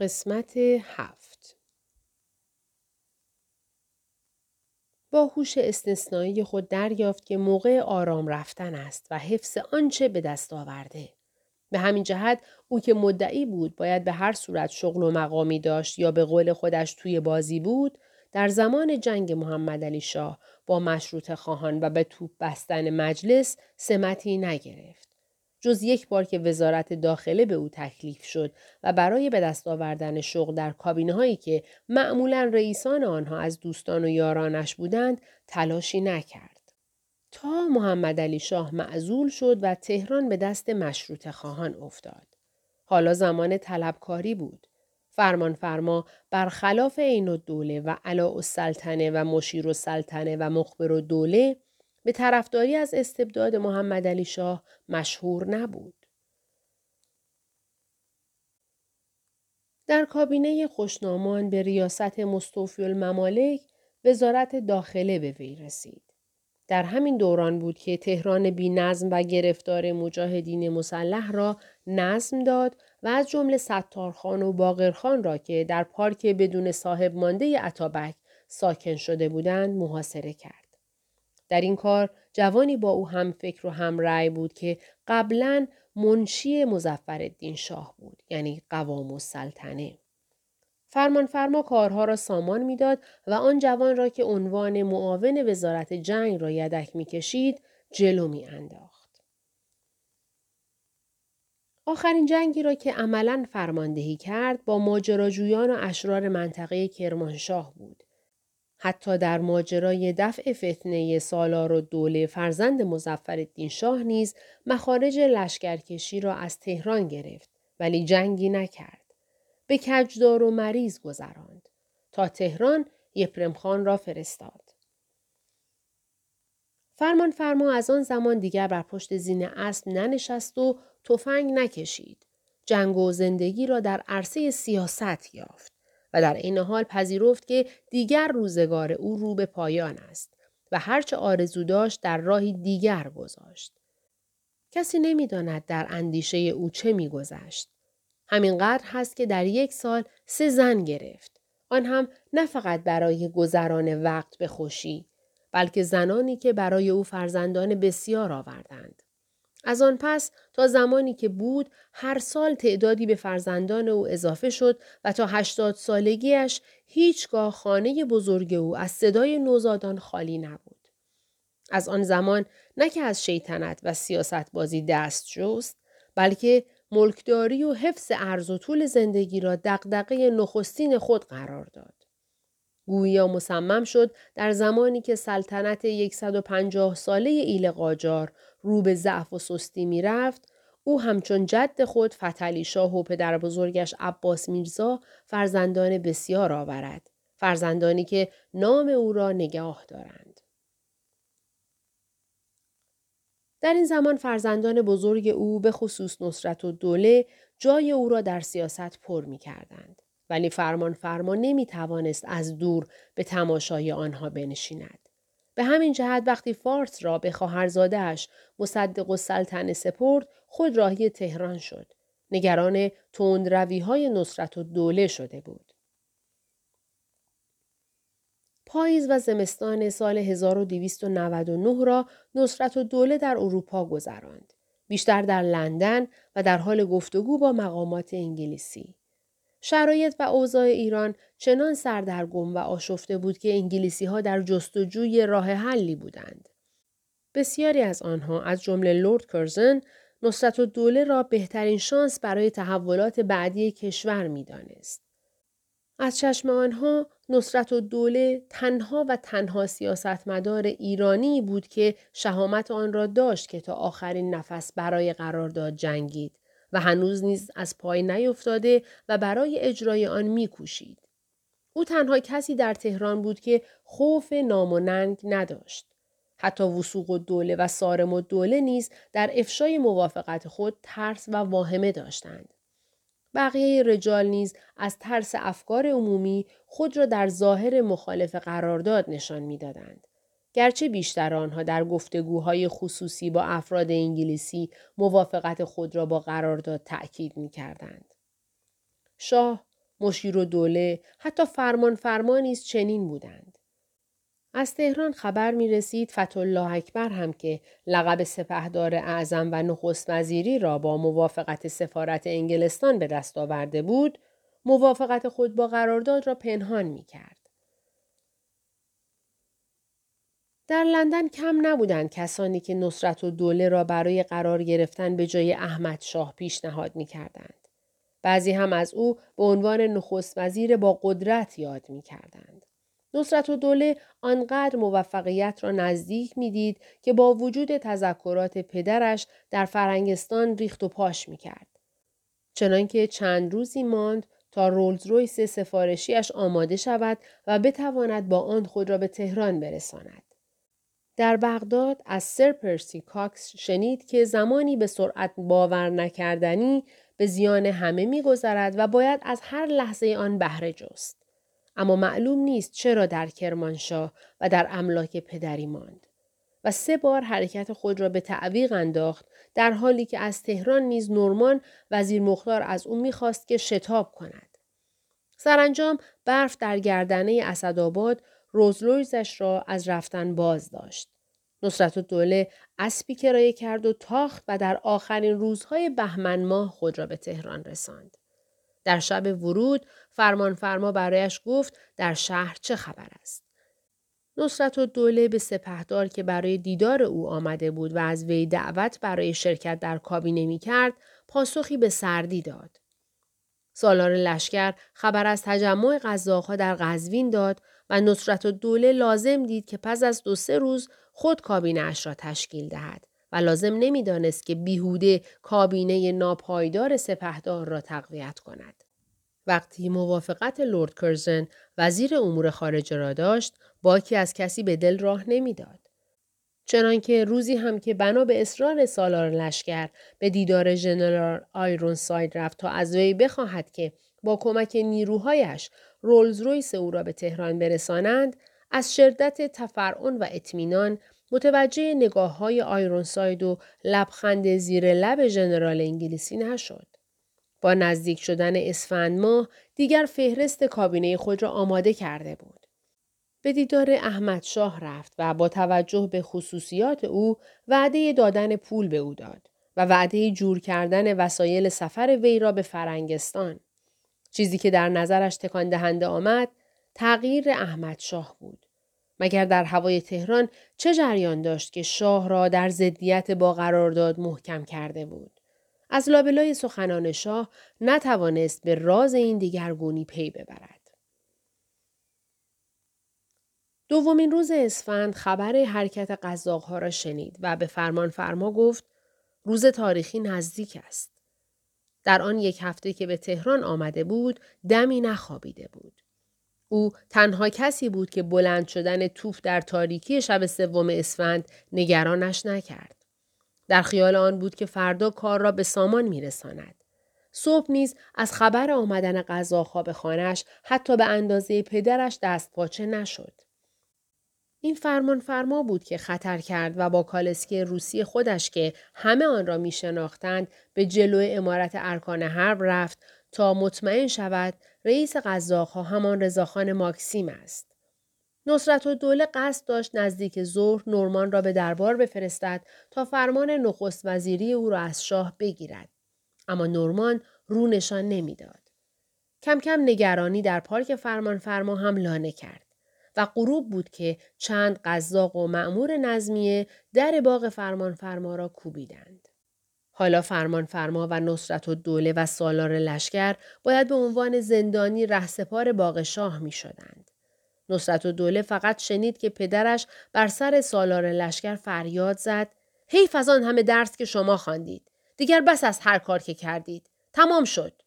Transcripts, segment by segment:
قسمت هفت با هوش استثنایی خود دریافت که موقع آرام رفتن است و حفظ آنچه به دست آورده. به همین جهت او که مدعی بود باید به هر صورت شغل و مقامی داشت یا به قول خودش توی بازی بود در زمان جنگ محمد علی شاه با مشروط خواهان و به توپ بستن مجلس سمتی نگرفت. جز یک بار که وزارت داخله به او تکلیف شد و برای به دست آوردن شغل در کابینه هایی که معمولا رئیسان آنها از دوستان و یارانش بودند تلاشی نکرد. تا محمد علی شاه معزول شد و تهران به دست مشروط خواهان افتاد. حالا زمان طلبکاری بود. فرمان فرما برخلاف عین الدوله و علا السلطنه و مشیر السلطنه و مخبر الدوله به طرفداری از استبداد محمد علی شاه مشهور نبود. در کابینه خوشنامان به ریاست مستوفی الممالک وزارت داخله به وی رسید. در همین دوران بود که تهران بی نظم و گرفتار مجاهدین مسلح را نظم داد و از جمله ستارخان و باقرخان را که در پارک بدون صاحب مانده عطابک ساکن شده بودند محاصره کرد. در این کار جوانی با او هم فکر و هم رأی بود که قبلا منشی مزفر شاه بود یعنی قوام و سلطنه. فرمان فرما کارها را سامان می‌داد و آن جوان را که عنوان معاون وزارت جنگ را یدک می‌کشید جلو می انداخت. آخرین جنگی را که عملا فرماندهی کرد با ماجراجویان و اشرار منطقه کرمانشاه بود. حتی در ماجرای دفع فتنه سالار و دوله فرزند مزفر شاه نیز مخارج لشکرکشی را از تهران گرفت ولی جنگی نکرد. به کجدار و مریض گذراند. تا تهران یپرم خان را فرستاد. فرمان فرما از آن زمان دیگر بر پشت زین اسب ننشست و تفنگ نکشید. جنگ و زندگی را در عرصه سیاست یافت. و در این حال پذیرفت که دیگر روزگار او رو به پایان است و هرچه آرزو داشت در راهی دیگر گذاشت. کسی نمی‌داند در اندیشه او چه میگذشت. همینقدر هست که در یک سال سه زن گرفت. آن هم نه فقط برای گذران وقت به خوشی بلکه زنانی که برای او فرزندان بسیار آوردند. از آن پس تا زمانی که بود هر سال تعدادی به فرزندان او اضافه شد و تا هشتاد سالگیش هیچگاه خانه بزرگ او از صدای نوزادان خالی نبود. از آن زمان نه که از شیطنت و سیاست بازی دست جست بلکه ملکداری و حفظ عرض و طول زندگی را دقدقه نخستین خود قرار داد. گویا مصمم شد در زمانی که سلطنت 150 ساله ایل قاجار رو به ضعف و سستی می رفت، او همچون جد خود فتلی شاه و پدر بزرگش عباس میرزا فرزندان بسیار آورد. فرزندانی که نام او را نگاه دارند. در این زمان فرزندان بزرگ او به خصوص نصرت و دوله جای او را در سیاست پر می کردند. ولی فرمان فرما نمی توانست از دور به تماشای آنها بنشیند. به همین جهت وقتی فارس را به خواهرزادهاش مصدق و سلطنه سپرد خود راهی تهران شد. نگران تندروی های نصرت و دوله شده بود. پاییز و زمستان سال 1299 را نصرت و دوله در اروپا گذراند. بیشتر در لندن و در حال گفتگو با مقامات انگلیسی. شرایط و اوضاع ایران چنان سردرگم و آشفته بود که انگلیسی ها در جستجوی راه حلی بودند. بسیاری از آنها از جمله لورد کرزن نصرت و دوله را بهترین شانس برای تحولات بعدی کشور می دانست. از چشم آنها نصرت و دوله تنها و تنها سیاستمدار ایرانی بود که شهامت آن را داشت که تا آخرین نفس برای قرارداد جنگید و هنوز نیز از پای نیفتاده و برای اجرای آن میکوشید. او تنها کسی در تهران بود که خوف نام و ننگ نداشت. حتی وسوق و دوله و سارم و دوله نیز در افشای موافقت خود ترس و واهمه داشتند. بقیه رجال نیز از ترس افکار عمومی خود را در ظاهر مخالف قرارداد نشان می‌دادند. گرچه بیشتر آنها در گفتگوهای خصوصی با افراد انگلیسی موافقت خود را با قرارداد تأکید می کردند. شاه مشیر و دوله حتی فرمان فرمان نیز چنین بودند. از تهران خبر می رسید فتالله اکبر هم که لقب سپهدار اعظم و نخست وزیری را با موافقت سفارت انگلستان به دست آورده بود، موافقت خود با قرارداد را پنهان می کرد. در لندن کم نبودند کسانی که نصرت و دوله را برای قرار گرفتن به جای احمد شاه پیشنهاد می کردند. بعضی هم از او به عنوان نخست وزیر با قدرت یاد می کردند. نصرت و دوله آنقدر موفقیت را نزدیک می‌دید که با وجود تذکرات پدرش در فرنگستان ریخت و پاش می کرد. چنانکه چند روزی ماند تا رولز رویس سفارشیش آماده شود و بتواند با آن خود را به تهران برساند. در بغداد از سر پرسی کاکس شنید که زمانی به سرعت باور نکردنی به زیان همه میگذرد و باید از هر لحظه آن بهره جست. اما معلوم نیست چرا در کرمانشاه و در املاک پدری ماند. و سه بار حرکت خود را به تعویق انداخت در حالی که از تهران نیز نورمان وزیر مختار از او می‌خواست که شتاب کند. سرانجام برف در گردنه اسدآباد روزلویزش را از رفتن باز داشت. نصرت و دوله اسبی کرایه کرد و تاخت و در آخرین روزهای بهمن ماه خود را به تهران رساند. در شب ورود فرمان فرما برایش گفت در شهر چه خبر است. نصرت و دوله به سپهدار که برای دیدار او آمده بود و از وی دعوت برای شرکت در کابینه می کرد پاسخی به سردی داد. سالار لشکر خبر از تجمع قزاقها در قزوین داد و نصرت و دوله لازم دید که پس از دو سه روز خود کابینه اش را تشکیل دهد و لازم نمی‌دانست که بیهوده کابینه ناپایدار سپهدار را تقویت کند. وقتی موافقت لورد کرزن وزیر امور خارجه را داشت باکی از کسی به دل راه نمی‌داد. چنانکه روزی هم که بنا به اصرار سالار لشکر به دیدار ژنرال آیرون ساید رفت تا از وی بخواهد که با کمک نیروهایش رولز رویس او را به تهران برسانند از شدت تفرعن و اطمینان متوجه نگاه های آیرون ساید و لبخند زیر لب ژنرال انگلیسی نشد. با نزدیک شدن اسفند ماه دیگر فهرست کابینه خود را آماده کرده بود. به دیدار احمد شاه رفت و با توجه به خصوصیات او وعده دادن پول به او داد و وعده جور کردن وسایل سفر وی را به فرنگستان. چیزی که در نظرش تکان دهنده آمد تغییر احمد شاه بود. مگر در هوای تهران چه جریان داشت که شاه را در ضدیت با قرارداد محکم کرده بود. از لابلای سخنان شاه نتوانست به راز این دیگرگونی پی ببرد. دومین روز اسفند خبر حرکت قزاقها را شنید و به فرمان فرما گفت روز تاریخی نزدیک است. در آن یک هفته که به تهران آمده بود دمی نخوابیده بود. او تنها کسی بود که بلند شدن توف در تاریکی شب سوم اسفند نگرانش نکرد. در خیال آن بود که فردا کار را به سامان میرساند. صبح نیز از خبر آمدن قضاها به خانهش حتی به اندازه پدرش دست پاچه نشد. این فرمان فرما بود که خطر کرد و با کالسکی روسی خودش که همه آن را می شناختند به جلو امارت ارکان حرب رفت تا مطمئن شود رئیس قزاقها همان رضاخان ماکسیم است. نصرت و دوله قصد داشت نزدیک ظهر نورمان را به دربار بفرستد تا فرمان نخست وزیری او را از شاه بگیرد. اما نورمان رو نشان نمی‌داد. کم کم نگرانی در پارک فرمان فرما هم لانه کرد. و غروب بود که چند قزاق و معمور نظمیه در باغ فرمان فرما را کوبیدند. حالا فرمان فرما و نصرت و دوله و سالار لشکر باید به عنوان زندانی رهسپار باغ شاه می شدند. نصرت و دوله فقط شنید که پدرش بر سر سالار لشکر فریاد زد حیف از آن همه درس که شما خواندید. دیگر بس از هر کار که کردید. تمام شد.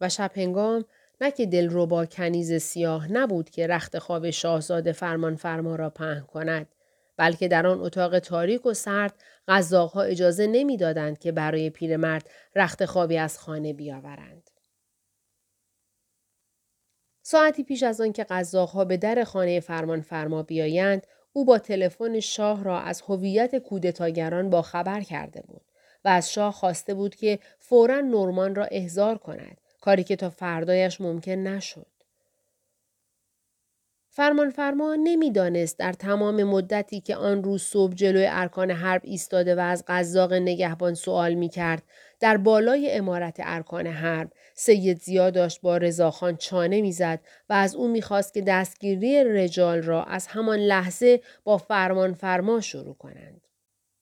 و شب هنگام نه که دلربا کنیز سیاه نبود که رخت خواب شاهزاده فرمان فرما را پهن کند بلکه در آن اتاق تاریک و سرد غذاقها اجازه نمی‌دادند که برای پیرمرد رخت خوابی از خانه بیاورند. ساعتی پیش از آن که قزاقها به در خانه فرمان فرما بیایند او با تلفن شاه را از هویت کودتاگران با خبر کرده بود و از شاه خواسته بود که فورا نورمان را احضار کند کاری که تا فردایش ممکن نشد. فرمانفرما نمی‌دانست در تمام مدتی که آن روز صبح جلوی ارکان حرب ایستاده و از قزاق نگهبان سوال می کرد در بالای امارت ارکان حرب سید زیا داشت با رضاخان چانه می‌زد و از او می‌خواست که دستگیری رجال را از همان لحظه با فرمانفرما شروع کنند.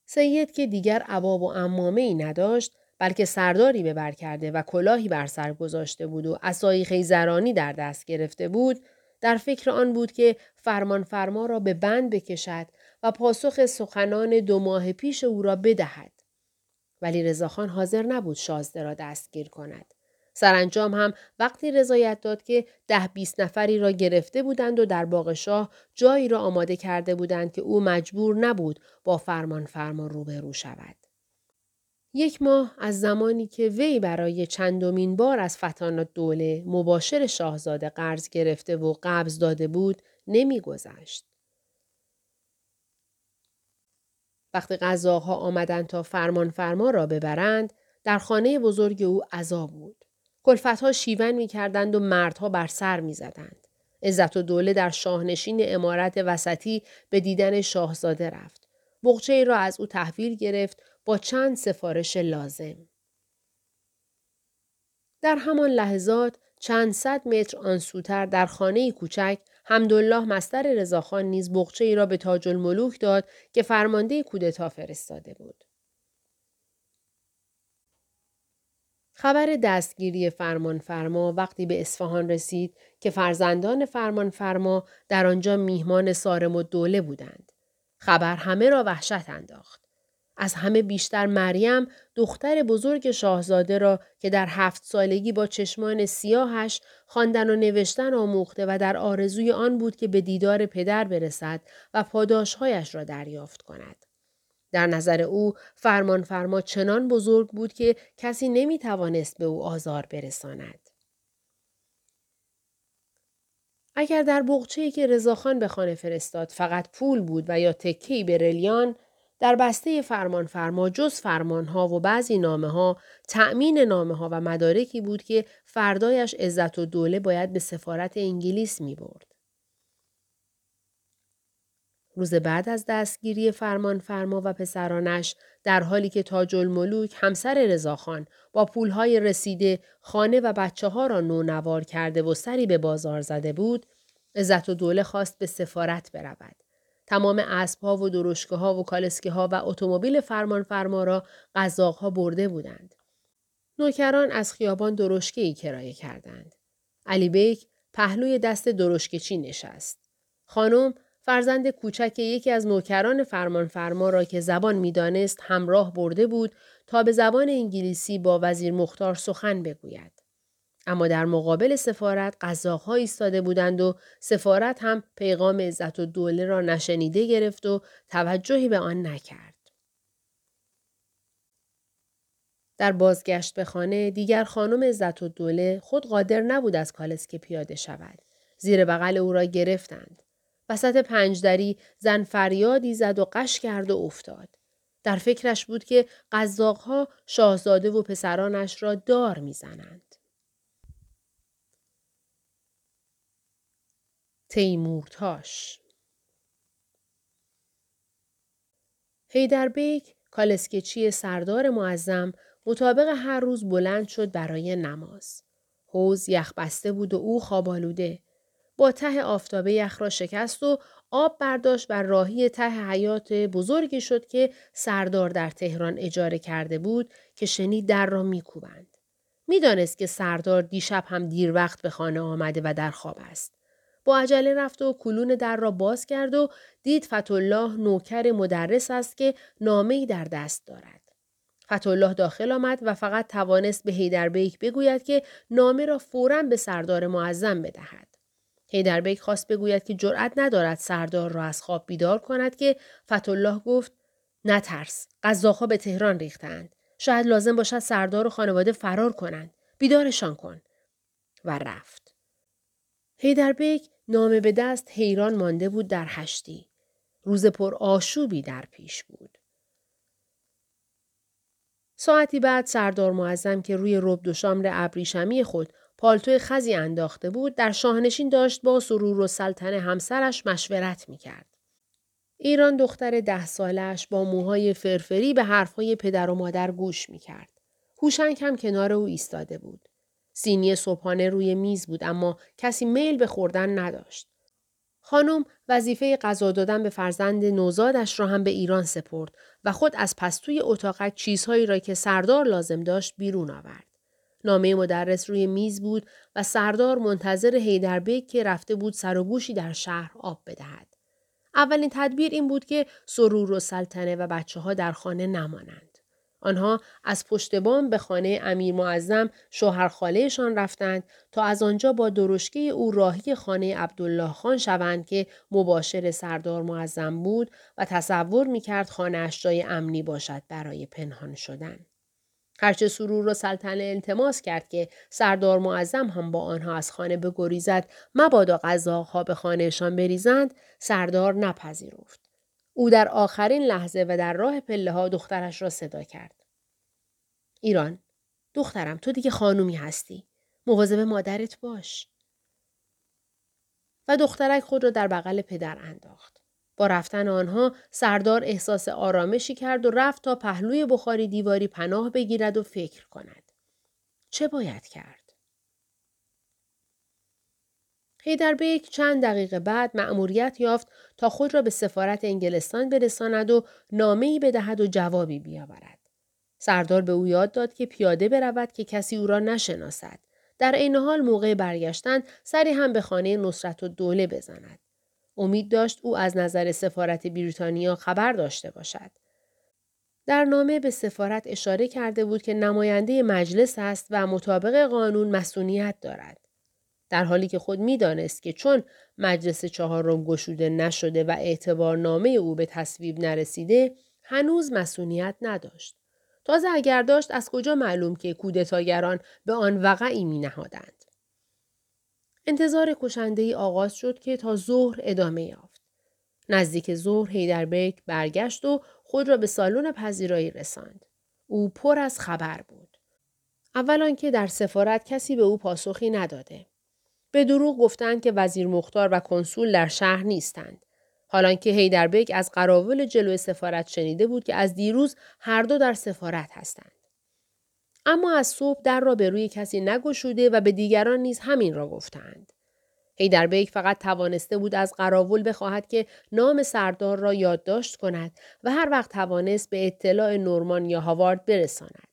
سید که دیگر عباب و امامه ای نداشت بلکه سرداری به بر کرده و کلاهی بر سر گذاشته بود و اسایی خیزرانی در دست گرفته بود در فکر آن بود که فرمان فرما را به بند بکشد و پاسخ سخنان دو ماه پیش او را بدهد. ولی رضاخان حاضر نبود شازده را دستگیر کند. سرانجام هم وقتی رضایت داد که ده بیست نفری را گرفته بودند و در باغ شاه جایی را آماده کرده بودند که او مجبور نبود با فرمان فرما روبرو شود. یک ماه از زمانی که وی برای چندمین بار از فتان دوله مباشر شاهزاده قرض گرفته و قبض داده بود نمیگذشت. وقتی غذاها آمدند تا فرمان فرما را ببرند در خانه بزرگ او عذا بود. کلفتها شیون می کردند و مردها بر سر می زدند. عزت و دوله در شاهنشین امارت وسطی به دیدن شاهزاده رفت. بغچه را از او تحویل گرفت با چند سفارش لازم. در همان لحظات چند صد متر آن سوتر در خانه کوچک حمدالله مستر رضاخان نیز بغچه ای را به تاج الملوک داد که فرمانده کودتا فرستاده بود. خبر دستگیری فرمانفرما وقتی به اصفهان رسید که فرزندان فرمانفرما در آنجا میهمان سارم و دوله بودند. خبر همه را وحشت انداخت. از همه بیشتر مریم دختر بزرگ شاهزاده را که در هفت سالگی با چشمان سیاهش خواندن و نوشتن آموخته و در آرزوی آن بود که به دیدار پدر برسد و پاداشهایش را دریافت کند. در نظر او فرمان فرما چنان بزرگ بود که کسی نمی توانست به او آزار برساند. اگر در بغچه‌ای که رضاخان به خانه فرستاد فقط پول بود و یا تکی به در بسته فرمان فرما جز فرمان ها و بعضی نامه ها تأمین نامه ها و مدارکی بود که فردایش عزت و دوله باید به سفارت انگلیس می برد. روز بعد از دستگیری فرمان فرما و پسرانش در حالی که تاج الملوک همسر رضاخان با پولهای رسیده خانه و بچه ها را نونوار کرده و سری به بازار زده بود، عزت و دوله خواست به سفارت برود. تمام اسبها و درشکه ها و کالسکه ها و اتومبیل فرمان فرما را قزاق ها برده بودند. نوکران از خیابان درشکه ای کرایه کردند. علی بیک پهلوی دست درشکچی نشست. خانم فرزند کوچک یکی از نوکران فرمانفرما را که زبان می‌دانست همراه برده بود تا به زبان انگلیسی با وزیر مختار سخن بگوید. اما در مقابل سفارت قزاقها ایستاده بودند و سفارت هم پیغام عزت و دوله را نشنیده گرفت و توجهی به آن نکرد. در بازگشت به خانه دیگر خانم عزت و دوله خود قادر نبود از کالسکه پیاده شود. زیر بغل او را گرفتند. وسط پنجدری زن فریادی زد و قش کرد و افتاد. در فکرش بود که قزاقها شاهزاده و پسرانش را دار می‌زنند. تیمورتاش هیدربیک کالسکچی سردار معظم مطابق هر روز بلند شد برای نماز. حوز یخ بسته بود و او خوابالوده. با ته آفتابه یخ را شکست و آب برداشت بر راهی ته حیات بزرگی شد که سردار در تهران اجاره کرده بود که شنید در را میکوبند. می‌دانست که سردار دیشب هم دیر وقت به خانه آمده و در خواب است. با عجله رفت و کلون در را باز کرد و دید فتولاه نوکر مدرس است که نامه در دست دارد. فتولاه داخل آمد و فقط توانست به هیدربیک بگوید که نامه را فورا به سردار معظم بدهد. هیدربیک خواست بگوید که جرأت ندارد سردار را از خواب بیدار کند که فتولاه گفت نترس قزاقها به تهران ریختند شاید لازم باشد سردار و خانواده فرار کنند بیدارشان کن و رفت هیدربیک نامه به دست حیران مانده بود در هشتی روز پر آشوبی در پیش بود ساعتی بعد سردار معظم که روی رب دو شامر ابریشمی خود پالتو خزی انداخته بود در شاهنشین داشت با سرور و سلطن همسرش مشورت می کرد. ایران دختر ده سالش با موهای فرفری به حرفهای پدر و مادر گوش می کرد. هوشنگ هم کنار او ایستاده بود. سینی صبحانه روی میز بود اما کسی میل به خوردن نداشت. خانم وظیفه غذا دادن به فرزند نوزادش را هم به ایران سپرد و خود از پستوی اتاقک چیزهایی را که سردار لازم داشت بیرون آورد. نامه مدرس روی میز بود و سردار منتظر هیدربک که رفته بود سر و گوشی در شهر آب بدهد. اولین تدبیر این بود که سرور و سلطنه و بچه ها در خانه نمانند. آنها از پشت بام به خانه امیر معظم شوهر خالهشان رفتند تا از آنجا با درشکه او راهی خانه عبدالله خان شوند که مباشر سردار معظم بود و تصور می‌کرد خانهاش جای امنی باشد برای پنهان شدن. هرچه سرور و سلطنه التماس کرد که سردار معظم هم با آنها از خانه بگریزد مبادا غذاها به خانهشان بریزند سردار نپذیرفت او در آخرین لحظه و در راه پله ها دخترش را صدا کرد. ایران دخترم تو دیگه خانومی هستی. مواظب مادرت باش. و دخترک خود را در بغل پدر انداخت. با رفتن آنها سردار احساس آرامشی کرد و رفت تا پهلوی بخاری دیواری پناه بگیرد و فکر کند. چه باید کرد؟ هیدربیک چند دقیقه بعد مأموریت یافت تا خود را به سفارت انگلستان برساند و نامه‌ای بدهد و جوابی بیاورد. سردار به او یاد داد که پیاده برود که کسی او را نشناسد. در این حال موقع برگشتن سری هم به خانه نصرت و دوله بزند. امید داشت او از نظر سفارت بریتانیا خبر داشته باشد. در نامه به سفارت اشاره کرده بود که نماینده مجلس است و مطابق قانون مسئولیت دارد. در حالی که خود می‌دانست که چون مجلس چهارم گشوده نشده و اعتبار نامه او به تصویب نرسیده هنوز مسئولیت نداشت. تازه اگر داشت از کجا معلوم که کودتاگران به آن وقعی می نهادند. انتظار کشنده ای آغاز شد که تا ظهر ادامه یافت. نزدیک ظهر هیدربیک برگشت و خود را به سالن پذیرایی رساند. او پر از خبر بود. اول که در سفارت کسی به او پاسخی نداده. به دروغ گفتند که وزیر مختار و کنسول در شهر نیستند. حالانکه هیدربک از قراول جلوی سفارت شنیده بود که از دیروز هر دو در سفارت هستند. اما از صبح در را به روی کسی نگشوده و به دیگران نیز همین را گفتند. هیدربیک فقط توانسته بود از قراول بخواهد که نام سردار را یادداشت کند و هر وقت توانست به اطلاع نورمان یا هاوارد برساند.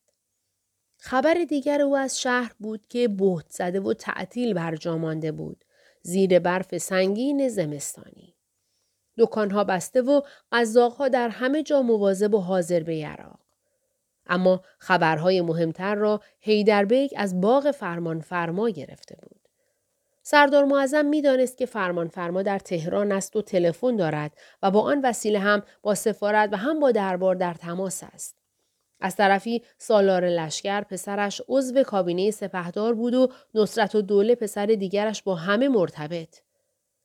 خبر دیگر او از شهر بود که بهت زده و تعطیل بر مانده بود زیر برف سنگین زمستانی. دکانها بسته و قزاقها در همه جا مواظب و حاضر به یراق. اما خبرهای مهمتر را هیدربیک از باغ فرمان فرما گرفته بود. سردار معظم می‌دانست که فرمان فرما در تهران است و تلفن دارد و با آن وسیله هم با سفارت و هم با دربار در تماس است. از طرفی سالار لشکر پسرش عضو کابینه سپهدار بود و نصرت و دوله پسر دیگرش با همه مرتبط.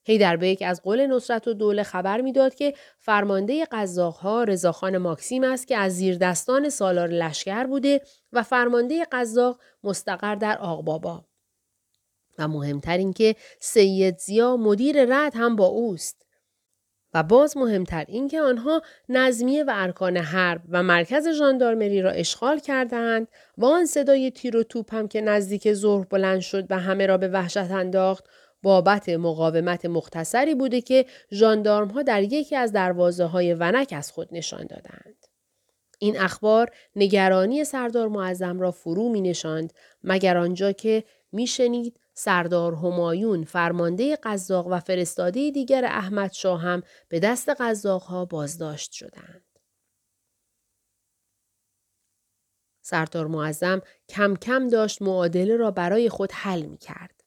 هیدربیک از قول نصرت و دوله خبر می‌داد که فرمانده قزاقها رضاخان ماکسیم است که از زیر دستان سالار لشکر بوده و فرمانده قزاق مستقر در آقبابا. و مهمتر این که سید زیا مدیر رد هم با اوست. و باز مهمتر اینکه آنها نظمیه و ارکان حرب و مرکز ژاندارمری را اشغال کردند و آن صدای تیر و توپ هم که نزدیک ظهر بلند شد و همه را به وحشت انداخت بابت مقاومت مختصری بوده که ژاندارم ها در یکی از دروازه های ونک از خود نشان دادند. این اخبار نگرانی سردار معظم را فرو می نشاند مگر آنجا که میشنید سردار همایون فرمانده قزاق و فرستاده دیگر احمد شاه هم به دست ها بازداشت شدند. سردار معظم کم کم داشت معادله را برای خود حل می کرد.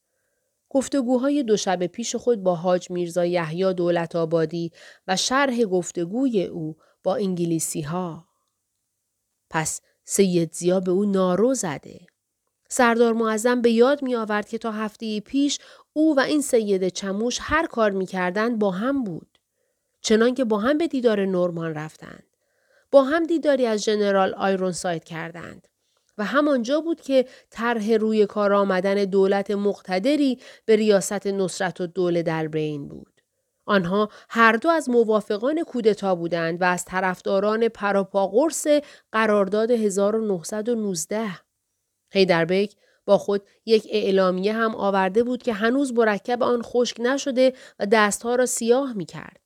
گفتگوهای دو شب پیش خود با حاج میرزا یحیی دولت آبادی و شرح گفتگوی او با انگلیسی ها. پس سید زیا به او نارو زده. سردار معظم به یاد می آورد که تا هفته پیش او و این سید چموش هر کار می کردن با هم بود. چنان که با هم به دیدار نورمان رفتند. با هم دیداری از ژنرال آیرون ساید کردند. و همانجا بود که طرح روی کار آمدن دولت مقتدری به ریاست نصرت و دوله در بین بود. آنها هر دو از موافقان کودتا بودند و از طرفداران پراپاقرس قرارداد 1919. هیدربک با خود یک اعلامیه هم آورده بود که هنوز مرکب آن خشک نشده و دستها را سیاه می کرد.